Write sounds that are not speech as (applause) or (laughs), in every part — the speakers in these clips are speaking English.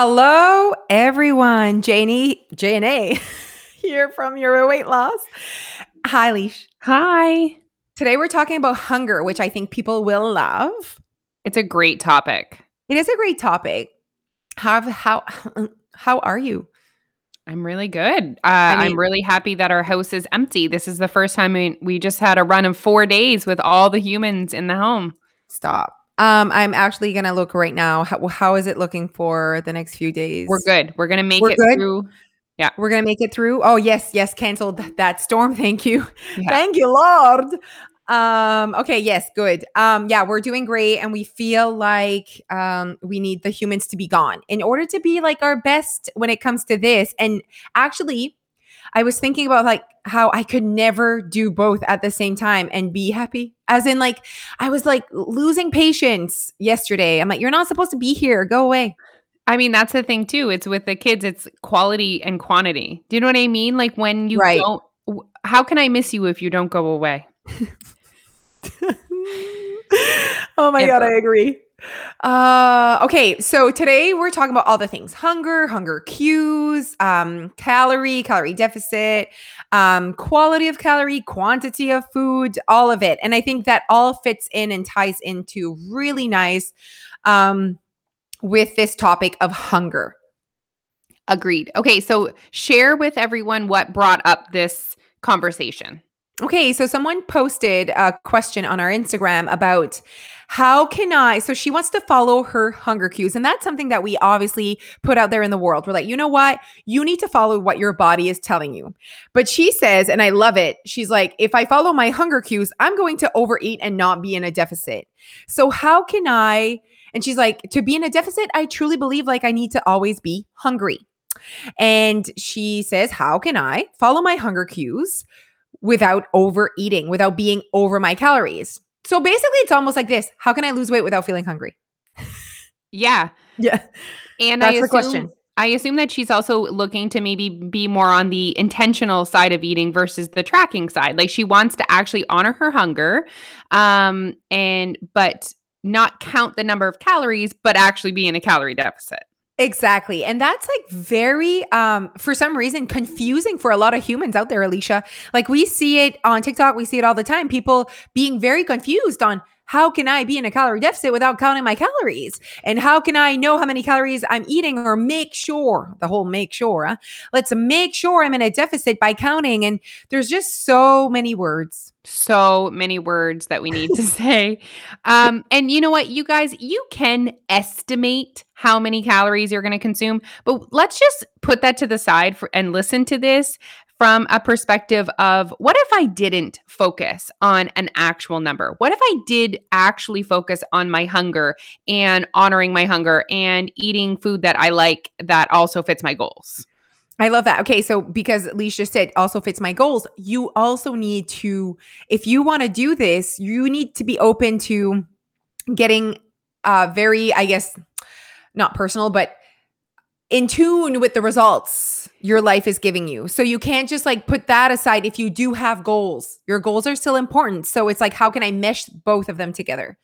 Hello, everyone. Janie, JNA (laughs) here from Your Weight Loss. Hi, Leash. Hi. Today we're talking about hunger, which I think people will love. It's a great topic. It is a great topic. How how (laughs) how are you? I'm really good. Uh, I am really happy that our house is empty. This is the first time we, we just had a run of four days with all the humans in the home. Stop. Um, I'm actually gonna look right now. How, how is it looking for the next few days? We're good. We're gonna make We're it good? through. Yeah. We're gonna make it through. Oh yes, yes, canceled that storm. (laughs) Thank you. Yeah. Thank you, Lord. Um, okay, yes, good. Um, yeah, we're doing great, and we feel like um we need the humans to be gone in order to be like our best when it comes to this. And actually, I was thinking about like how I could never do both at the same time and be happy. As in, like, I was like losing patience yesterday. I'm like, you're not supposed to be here. Go away. I mean, that's the thing too. It's with the kids, it's quality and quantity. Do you know what I mean? Like when you Right. don't, how can I miss you if you don't go away? (laughs) oh my god, I agree. Uh okay, so today we're talking about all the things. Hunger, hunger cues, um calorie, calorie deficit, um quality of calorie, quantity of food, all of it. And I think that all fits in and ties into really nice um with this topic of hunger. Agreed. Okay. So share with everyone what brought up this conversation. Okay, so someone posted a question on our Instagram about how can I? So she wants to follow her hunger cues. And that's something that we obviously put out there in the world. We're like, you know what? You need to follow what your body is telling you. But she says, and I love it, she's like, if I follow my hunger cues, I'm going to overeat and not be in a deficit. So how can I? And she's like, to be in a deficit, I truly believe like I need to always be hungry. And she says, how can I follow my hunger cues? Without overeating, without being over my calories. So basically, it's almost like this How can I lose weight without feeling hungry? Yeah. Yeah. And That's I the assume, question. I assume that she's also looking to maybe be more on the intentional side of eating versus the tracking side. Like she wants to actually honor her hunger, um, and but not count the number of calories, but actually be in a calorie deficit. Exactly. And that's like very um for some reason confusing for a lot of humans out there, Alicia. Like we see it on TikTok, we see it all the time. People being very confused on how can I be in a calorie deficit without counting my calories? And how can I know how many calories I'm eating or make sure the whole make sure? Huh? Let's make sure I'm in a deficit by counting. And there's just so many words. So many words that we need to (laughs) say. Um, and you know what, you guys, you can estimate how many calories you're going to consume, but let's just put that to the side for, and listen to this from a perspective of what if I didn't focus on an actual number? What if I did actually focus on my hunger and honoring my hunger and eating food that I like that also fits my goals? I love that. Okay, so because just said also fits my goals, you also need to, if you want to do this, you need to be open to getting uh very, I guess, not personal, but in tune with the results your life is giving you. So you can't just like put that aside if you do have goals. Your goals are still important. So it's like, how can I mesh both of them together?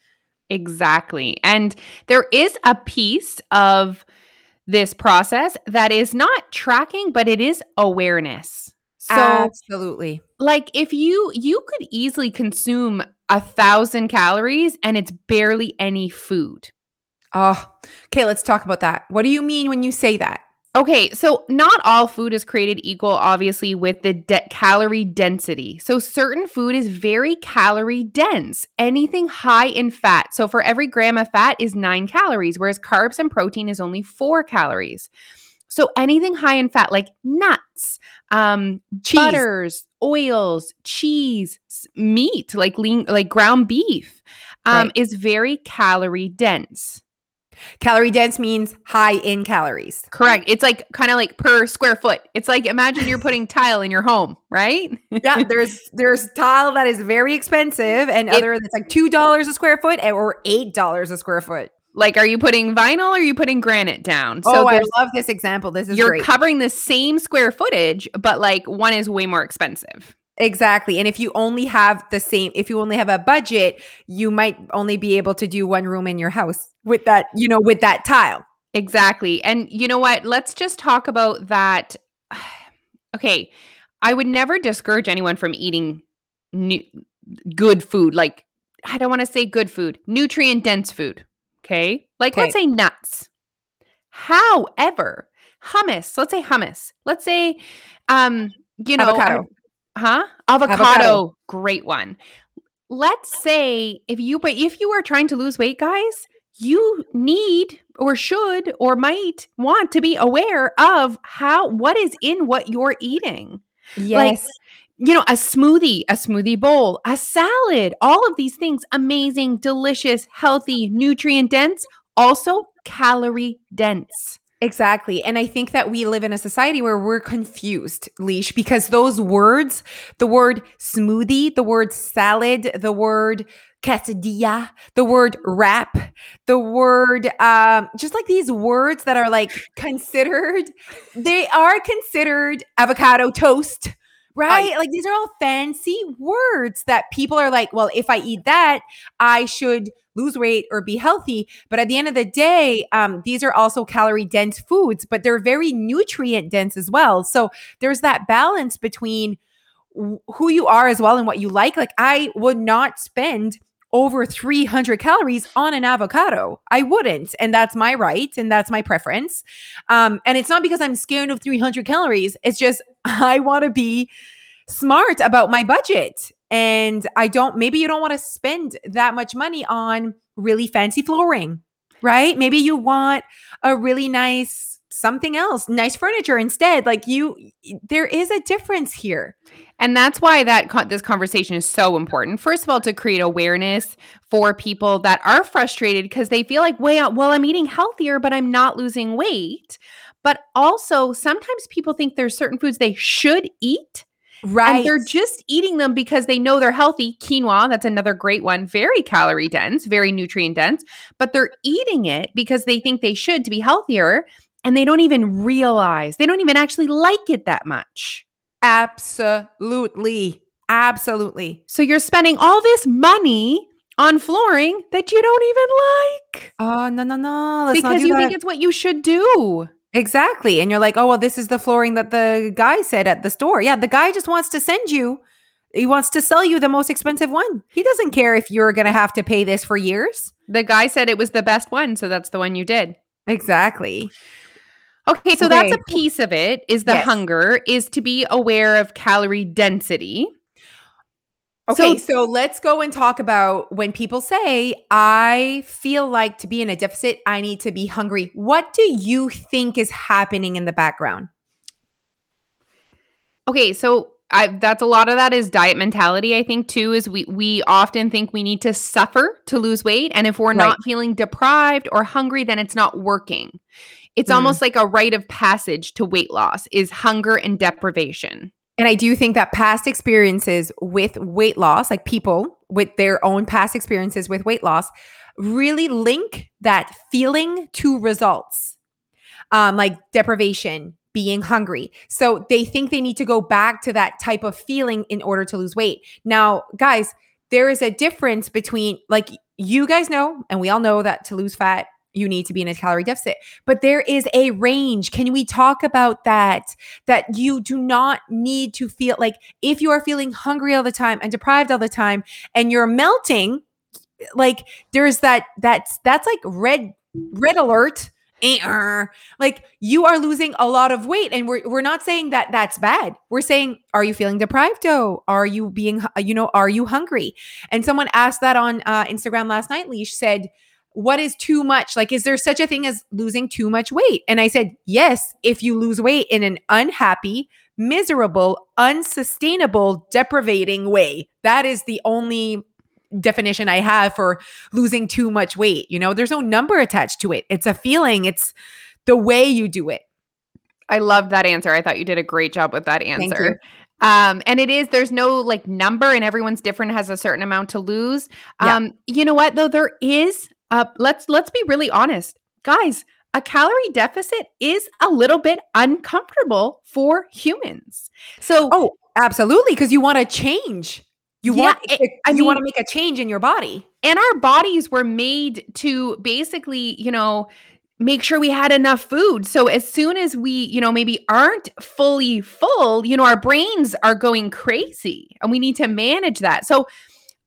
Exactly. And there is a piece of this process that is not tracking, but it is awareness. So, Absolutely. like, if you you could easily consume a thousand calories and it's barely any food. Oh, okay. Let's talk about that. What do you mean when you say that? Okay, so not all food is created equal, obviously, with the de- calorie density. So, certain food is very calorie dense, anything high in fat. So, for every gram of fat is nine calories, whereas carbs and protein is only four calories. So, anything high in fat, like nuts, um, Cheese. butters, oils, cheese, meat, like lean, like ground beef, um, Right. is very calorie dense. Calorie dense means high in calories. Correct. It's like kind of like per square foot. It's like imagine you're putting tile in your home, right? yeah, there's there's tile that is very expensive and It- other that's like two dollars a square foot or eight dollars a square foot. Like, are you putting vinyl or are you putting granite down? oh, I love this example. This is you're great. covering the same square footage, but like one is way more expensive. Exactly. And if you only have the same, if you only have a budget, you might only be able to do one room in your house with that, you know, with that tile. Exactly. And you know what? Let's just talk about that. (sighs) Okay. I would never discourage anyone from eating nu- good food. Like, I don't want to say good food, nutrient dense food. Okay. Like, let's say nuts. However, hummus, let's say hummus. Let's say, um, you know, Avocado. Huh? Avocado, Avocado. great one. Let's say if you but if you are trying to lose weight, guys, you need or should or might want to be aware of how what is in what you're eating. Yes. You know, a smoothie, a smoothie bowl, a salad, all of these things amazing, delicious, healthy, nutrient dense, also calorie dense. Exactly. And I think that we live in a society where we're confused, Leash, because those words, the word smoothie, the word salad, the word quesadilla, the word wrap, the word, um, just like these words that are like considered, they are considered avocado toast, right? like these are all fancy words that people are like, well, if I eat that, I should lose weight or be healthy. But at the end of the day, um, these are also calorie dense foods, but they're very nutrient dense as well. So there's that balance between who you are as well and what you like. Like I would not spend over 300 calories on an avocado. I wouldn't. And that's my right. And that's my preference. Um, and it's not because I'm scared of 300 calories. It's just (laughs) I want to be smart about my budget. And I don't, maybe you don't want to spend that much money on really fancy flooring, right? Maybe you want a really nice something else, nice furniture instead. Like you, there is a difference here. And that's why that co- this conversation is so important. First of all, to create awareness for people that are frustrated because they feel like, well, well, I'm eating healthier, but I'm not losing weight. But also, sometimes people think there's certain foods they should eat, Right. and they're just eating them because they know they're healthy. Quinoa, that's another great one, very calorie dense, very nutrient dense, but they're eating it because they think they should to be healthier, and they don't even realize they don't even actually like it that much. Absolutely. Absolutely. So you're spending all this money on flooring that you don't even like Oh, no, no, no. Let's because you that. think it's what you should do. Exactly. And you're like, oh, well, this is the flooring that the guy said at the store. Yeah, the guy just wants to send you, he wants to sell you the most expensive one. He doesn't care if you're going to have to pay this for years. The guy said it was the best one, so that's the one you did. Exactly. Okay, so that's a piece of it is the Yes. hunger is to be aware of calorie density. Okay, So- so, let's go and talk about when people say, I feel like to be in a deficit, I need to be hungry. What do you think is happening in the background? Okay, so I, that's a lot of that is diet mentality. I think too is we we often think we need to suffer to lose weight, and if we're Right. not feeling deprived or hungry, then it's not working. It's Mm. almost like a rite of passage to weight loss is hunger and deprivation. And I do think that past experiences with weight loss, like people with their own past experiences with weight loss, really link that feeling to results, um, like deprivation, being hungry. So they think they need to go back to that type of feeling in order to lose weight. Now, guys, there is a difference between, like, you guys know, and we all know that to lose fat, you need to be in a calorie deficit, but there is a range. Can we talk about that? that you do not need to feel like if you are feeling hungry all the time and deprived all the time and you're melting like there's that that's that's like red red alert like you are losing a lot of weight and we're, we're not saying that that's bad we're saying are you feeling deprived oh are you being you know are you hungry and someone asked that on uh, instagram last night leash said what is too much? Like, is there such a thing as losing too much weight? And I said, yes, if you lose weight in an unhappy, miserable, unsustainable, deprivating way. That is the only definition I have for losing too much weight. You know, there's no number attached to it. It's a feeling, it's the way you do it. I love that answer. I thought you did a great job with that Thank answer. Um, and it is there's no like number, and everyone's different, has a certain amount to lose. Yeah. Um, you know what though? There is uh let's let's be really honest, guys. A calorie deficit is a little bit uncomfortable for humans. So Oh, absolutely. Because you want to change. You Yeah, want it- I you want to make a change in your body. and our bodies were made to basically, you know, make sure we had enough food. So as soon as we, you know, maybe aren't fully full, you know, our brains are going crazy and we need to manage that. So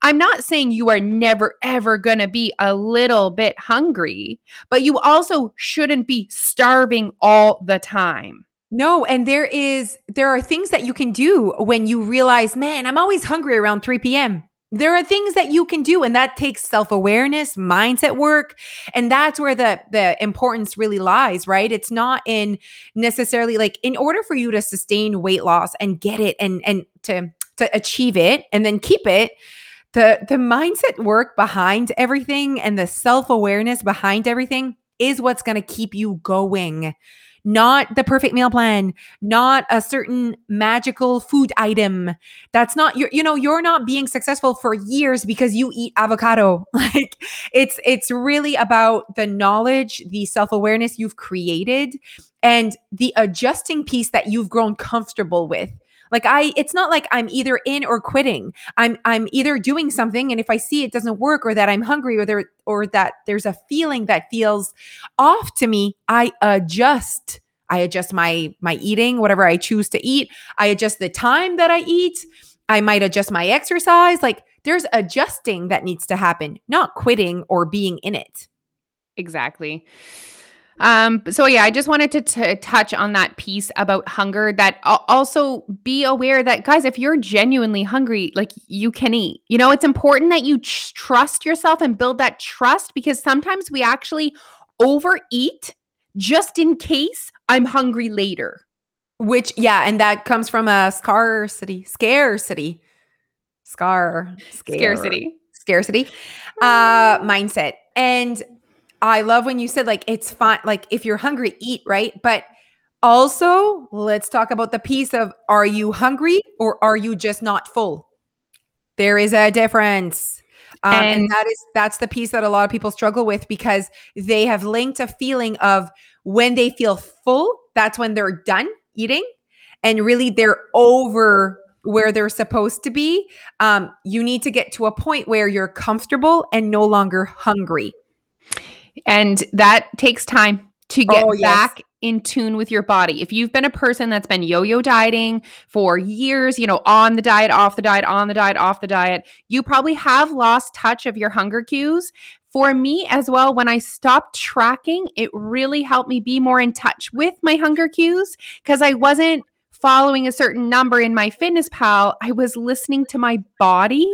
I'm not saying you are never ever going to be a little bit hungry, but you also shouldn't be starving all the time. No, and there is there are things that you can do when you realize, man, I'm always hungry around 3 p.m. There are things that you can do and that takes self-awareness, mindset work, and that's where the the importance really lies, right? It's not in necessarily like in order for you to sustain weight loss and get it and and to to achieve it and then keep it, the the mindset work behind everything and the self-awareness behind everything is what's going to keep you going not the perfect meal plan, not a certain magical food item. That's not you you know, you're not being successful for years because you eat avocado. (laughs) Like it's it's really about the knowledge, the self-awareness you've created and the adjusting piece that you've grown comfortable with. Like I it's not like I'm either in or quitting. I'm I'm either doing something and if I see it doesn't work or that I'm hungry or there or that there's a feeling that feels off to me, I adjust. I adjust my my eating, whatever I choose to eat. I adjust the time that I eat. I might adjust my exercise. Like there's adjusting that needs to happen, not quitting or being in it. Exactly. Um, so yeah, I just wanted to t- touch on that piece about hunger that also be aware that guys, if you're genuinely hungry, like you can eat. You know, it's important that you ch- trust yourself and build that trust because sometimes we actually overeat just in case I'm hungry later. Which yeah, and that comes from a scarcity, scarcity, scar, scare, scarcity, scarcity, uh, mindset. And I love when you said like it's fine, like if you're hungry, eat, right? But also, let's talk about the piece of are you hungry or are you just not full? There is a difference. Um, and, and that is that's the piece that a lot of people struggle with because they have linked a feeling of when they feel full, that's when they're done eating, and really they're over where they're supposed to be. Um, you need to get to a point where you're comfortable and no longer hungry. And that takes time to get oh, yes. back in tune with your body. If you've been a person that's been yo-yo dieting for years, you know, on the diet, off the diet, on the diet, off the diet, you probably have lost touch of your hunger cues. For me as well, when I stopped tracking, it really helped me be more in touch with my hunger cues because I wasn't following a certain number in MyFitnessPal. I was listening to my body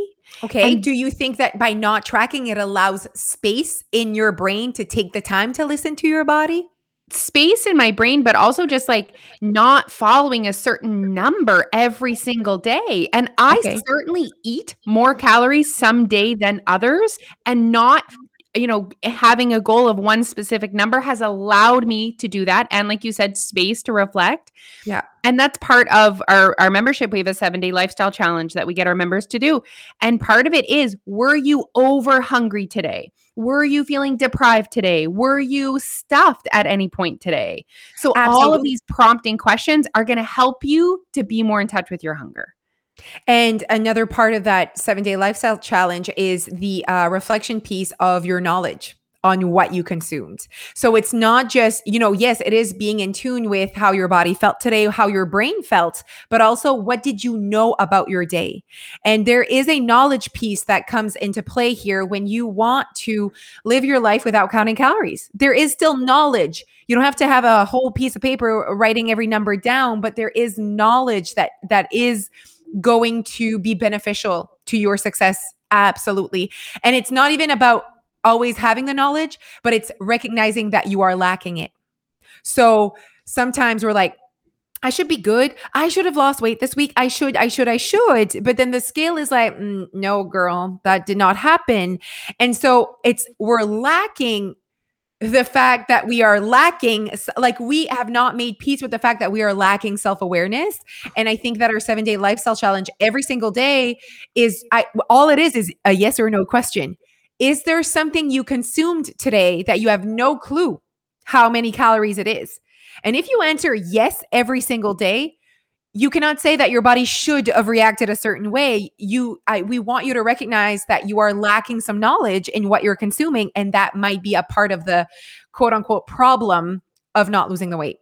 Okay. And do you think that by not tracking it allows space in your brain to take the time to listen to your body? Space in my brain, but also just like not following a certain number every single day. And I okay. certainly eat more calories some day than others and not you know, having a goal of one specific number has allowed me to do that. And like you said, space to reflect. Yeah. And that's part of our, our membership. We have a seven day lifestyle challenge that we get our members to do. And part of it is were you over hungry today? Were you feeling deprived today? Were you stuffed at any point today? So, Absolutely. all of these prompting questions are going to help you to be more in touch with your hunger. And another part of that seven day lifestyle challenge is the uh, reflection piece of your knowledge on what you consumed. So it's not just, you know, yes, it is being in tune with how your body felt today, how your brain felt, but also what did you know about your day? And there is a knowledge piece that comes into play here when you want to live your life without counting calories. There is still knowledge. You don't have to have a whole piece of paper writing every number down, but there is knowledge that that is going to be beneficial to your success absolutely and it's not even about always having the knowledge but it's recognizing that you are lacking it so sometimes we're like I should be good. I should have lost weight this week. I should, I should, I should. But then the scale is like, mm, no, girl, that did not happen. And so it's, we're lacking the fact that we are lacking like we have not made peace with the fact that we are lacking self-awareness. And i think that our seven day lifestyle challenge every single day is i all it is is a yes or no question. Is there something you consumed today that you have no clue how many calories it is? And if you answer yes every single day you cannot say that your body should have reacted a certain way you I, we want you to recognize that you are lacking some knowledge in what you're consuming and that might be a part of the quote unquote problem of not losing the weight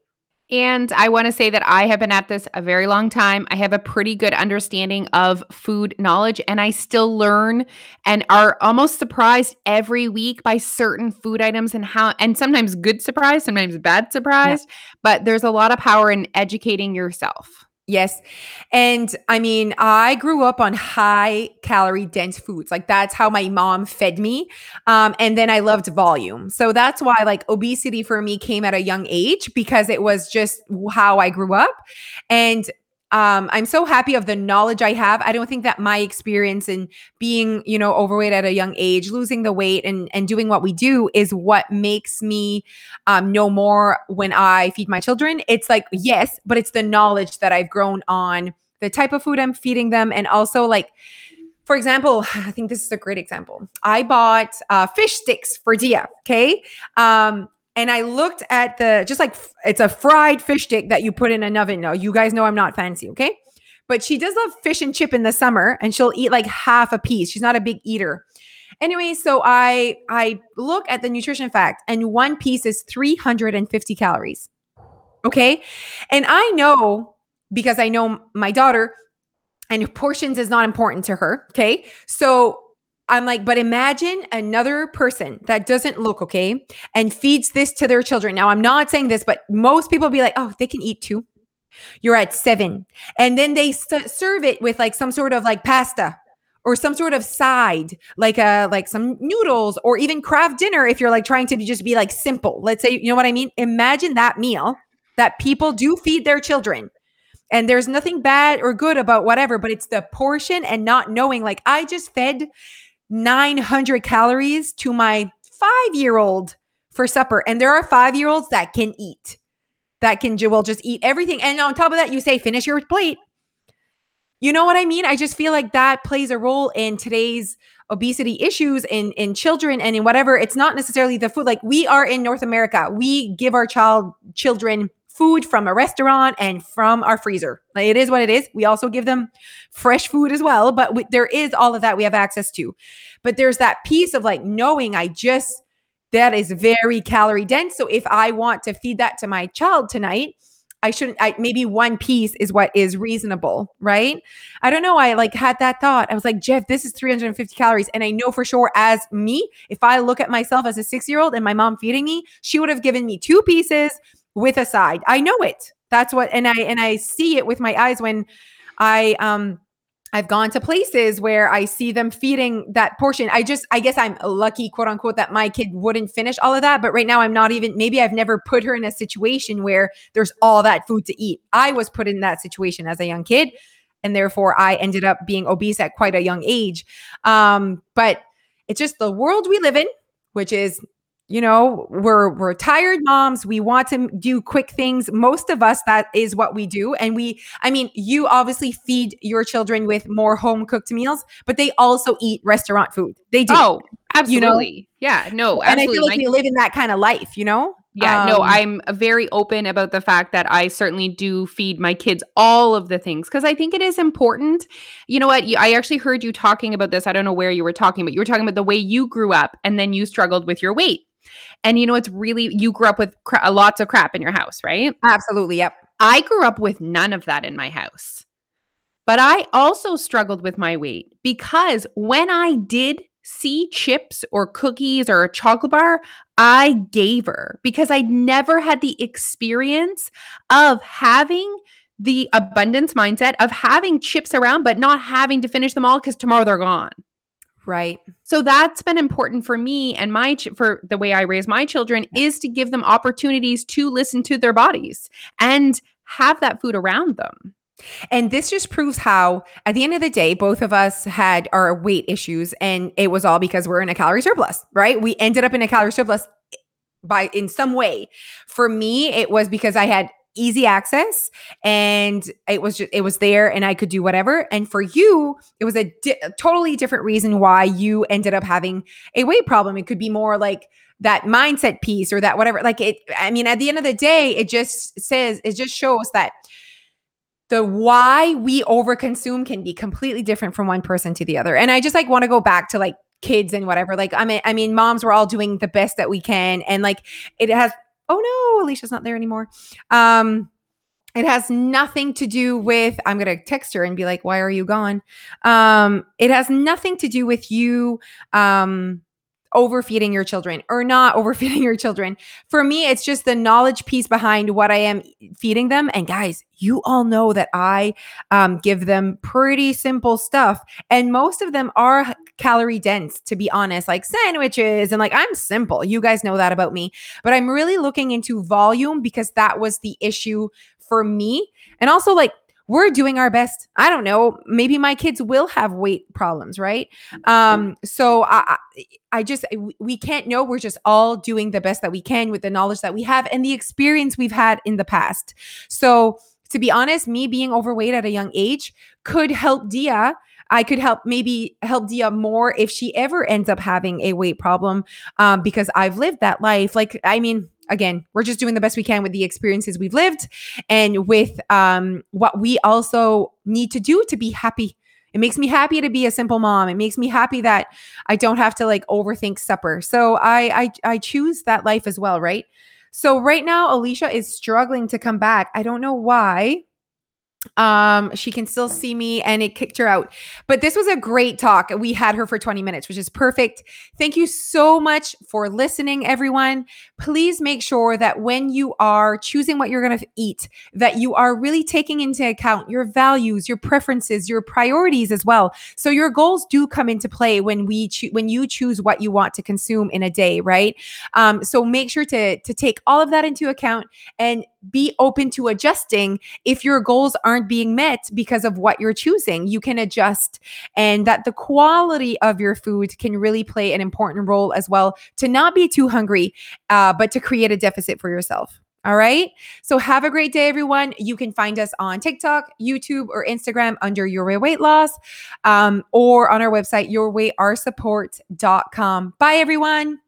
and I want to say that I have been at this a very long time. I have a pretty good understanding of food knowledge, and I still learn and are almost surprised every week by certain food items and how, and sometimes good surprise, sometimes bad surprise. Yeah. But there's a lot of power in educating yourself. Yes. And I mean, I grew up on high calorie dense foods. Like that's how my mom fed me. Um, and then I loved volume. So that's why like obesity for me came at a young age because it was just how I grew up. And um, I'm so happy of the knowledge I have. I don't think that my experience in being, you know, overweight at a young age, losing the weight and and doing what we do is what makes me um, know more when I feed my children. It's like yes, but it's the knowledge that I've grown on the type of food I'm feeding them, and also like. For example, (sighs) I think this is a great example. I bought uh, fish sticks for Dia. Okay. Um, and I looked at the just like it's a fried fish stick that you put in an oven. Now, you guys know I'm not fancy, okay? But she does love fish and chip in the summer, and she'll eat like half a piece. She's not a big eater. Anyway, so I I look at the nutrition fact, and one piece is 350 calories. Okay, and I know because I know my daughter, and portions is not important to her. Okay, so I'm like, but imagine another person that doesn't look okay and feeds this to their children. Now, I'm not saying this, but most people be like, oh, they can eat two. You're at seven. And then they serve it with like some sort of like pasta or some sort of side, like a uh, like some noodles or even Kraft Dinner if you're like trying to just be like simple. Let's say, you know what I mean? Imagine that meal that people do feed their children. And there's nothing bad or good about whatever, but it's the portion and not knowing like I just fed 900 calories to my five year old for supper. And there are five year olds that can eat, that can will just eat everything. And on top of that, you say, finish your plate. You know what I mean? I just feel like that plays a role in today's obesity issues in in children and in whatever. It's not necessarily the food. Like we are in North America, we give our child children food from a restaurant and from our freezer. It is what it is. We also give them fresh food as well, but we, there is all of that we have access to. But there's that piece of like knowing I just that is very calorie dense. So if I want to feed that to my child tonight, I shouldn't I maybe one piece is what is reasonable, right? I don't know. I like had that thought. I was like, Jeff, this is 350 calories. And I know for sure as me, if I look at myself as a six-year-old and my mom feeding me, she would have given me two pieces with a side. I know it. That's what and I and I see it with my eyes when I um I've gone to places where I see them feeding that portion. I just, I guess I'm lucky, quote unquote, that my kid wouldn't finish all of that. But right now, I'm not even, maybe I've never put her in a situation where there's all that food to eat. I was put in that situation as a young kid. And therefore, I ended up being obese at quite a young age. Um, but it's just the world we live in, which is you know we're we're tired moms we want to do quick things most of us that is what we do and we i mean you obviously feed your children with more home cooked meals but they also eat restaurant food they do oh absolutely you know? yeah no absolutely. and i feel like My- we live in that kind of life you know yeah, um, no, I'm very open about the fact that I certainly do feed my kids all of the things because I think it is important. You know what? You, I actually heard you talking about this. I don't know where you were talking, but you were talking about the way you grew up and then you struggled with your weight. And you know, it's really, you grew up with cra- lots of crap in your house, right? Absolutely. Yep. I grew up with none of that in my house. But I also struggled with my weight because when I did see chips or cookies or a chocolate bar, I gave her because I'd never had the experience of having the abundance mindset of having chips around, but not having to finish them all because tomorrow they're gone. Right. So that's been important for me and my ch- for the way I raise my children is to give them opportunities to listen to their bodies and have that food around them. And this just proves how, at the end of the day, both of us had our weight issues, and it was all because we're in a calorie surplus, right? We ended up in a calorie surplus eh, by in some way. For me, it was because I had easy access and it was just it was there and I could do whatever and for you it was a, di- totally different reason why you ended up having a weight problem it could be more like that mindset piece or that whatever like it I mean at the end of the day it just says it just shows that the why we overconsume can be completely different from one person to the other. And I just like want to go back to like kids and whatever. Like I mean, I mean, moms were all doing the best that we can, and like it has. Oh no, Alicia's not there anymore. Um, it has nothing to do with i'm going to text her and be like why are you gone um it has nothing to do with you um overfeeding your children or not (laughs) overfeeding your children. For me, it's just the knowledge piece behind what I am feeding them. And guys, you all know that I um, give them pretty simple stuff. And most of them are calorie dense, to be honest, like sandwiches. And like, I'm simple. You guys know that about me. But I'm really looking into volume because that was the issue for me. And also, like, we're doing our best. I don't know. Maybe my kids will have weight problems, right? Um, so I, I just we can't know. We're just all doing the best that we can with the knowledge that we have and the experience we've had in the past. So to be honest, me being overweight at a young age could help Dia I could help maybe help Dia more if she ever ends up having a weight problem um, because I've lived that life. Like, I mean, again, we're just doing the best we can with the experiences we've lived and with um, what we also need to do to be happy. It makes me happy to be a simple mom. It makes me happy that I don't have to like overthink supper. So I I, I choose that life as well, right? So right now, Alicia is struggling to come back. I don't know why um she can still see me and it kicked her out. But this was a great talk. We had her for 20 minutes which is perfect. Thank you so much for listening everyone. Please make sure that when you are choosing what you're going to eat that you are really taking into account your values your preferences your priorities as well. So your goals do come into play when we cho- when you choose what you want to consume in a day right? Um so make sure to to take all of that into account and be open to adjusting if your goals aren't being met because of what you're choosing. You can adjust, and that the quality of your food can really play an important role as well to not be too hungry, uh, but to create a deficit for yourself. All right. So have a great day, everyone. You can find us on TikTok, YouTube, or Instagram under Your Way Weight Loss um, or on our website, yourwayrsupport.com. Bye, everyone.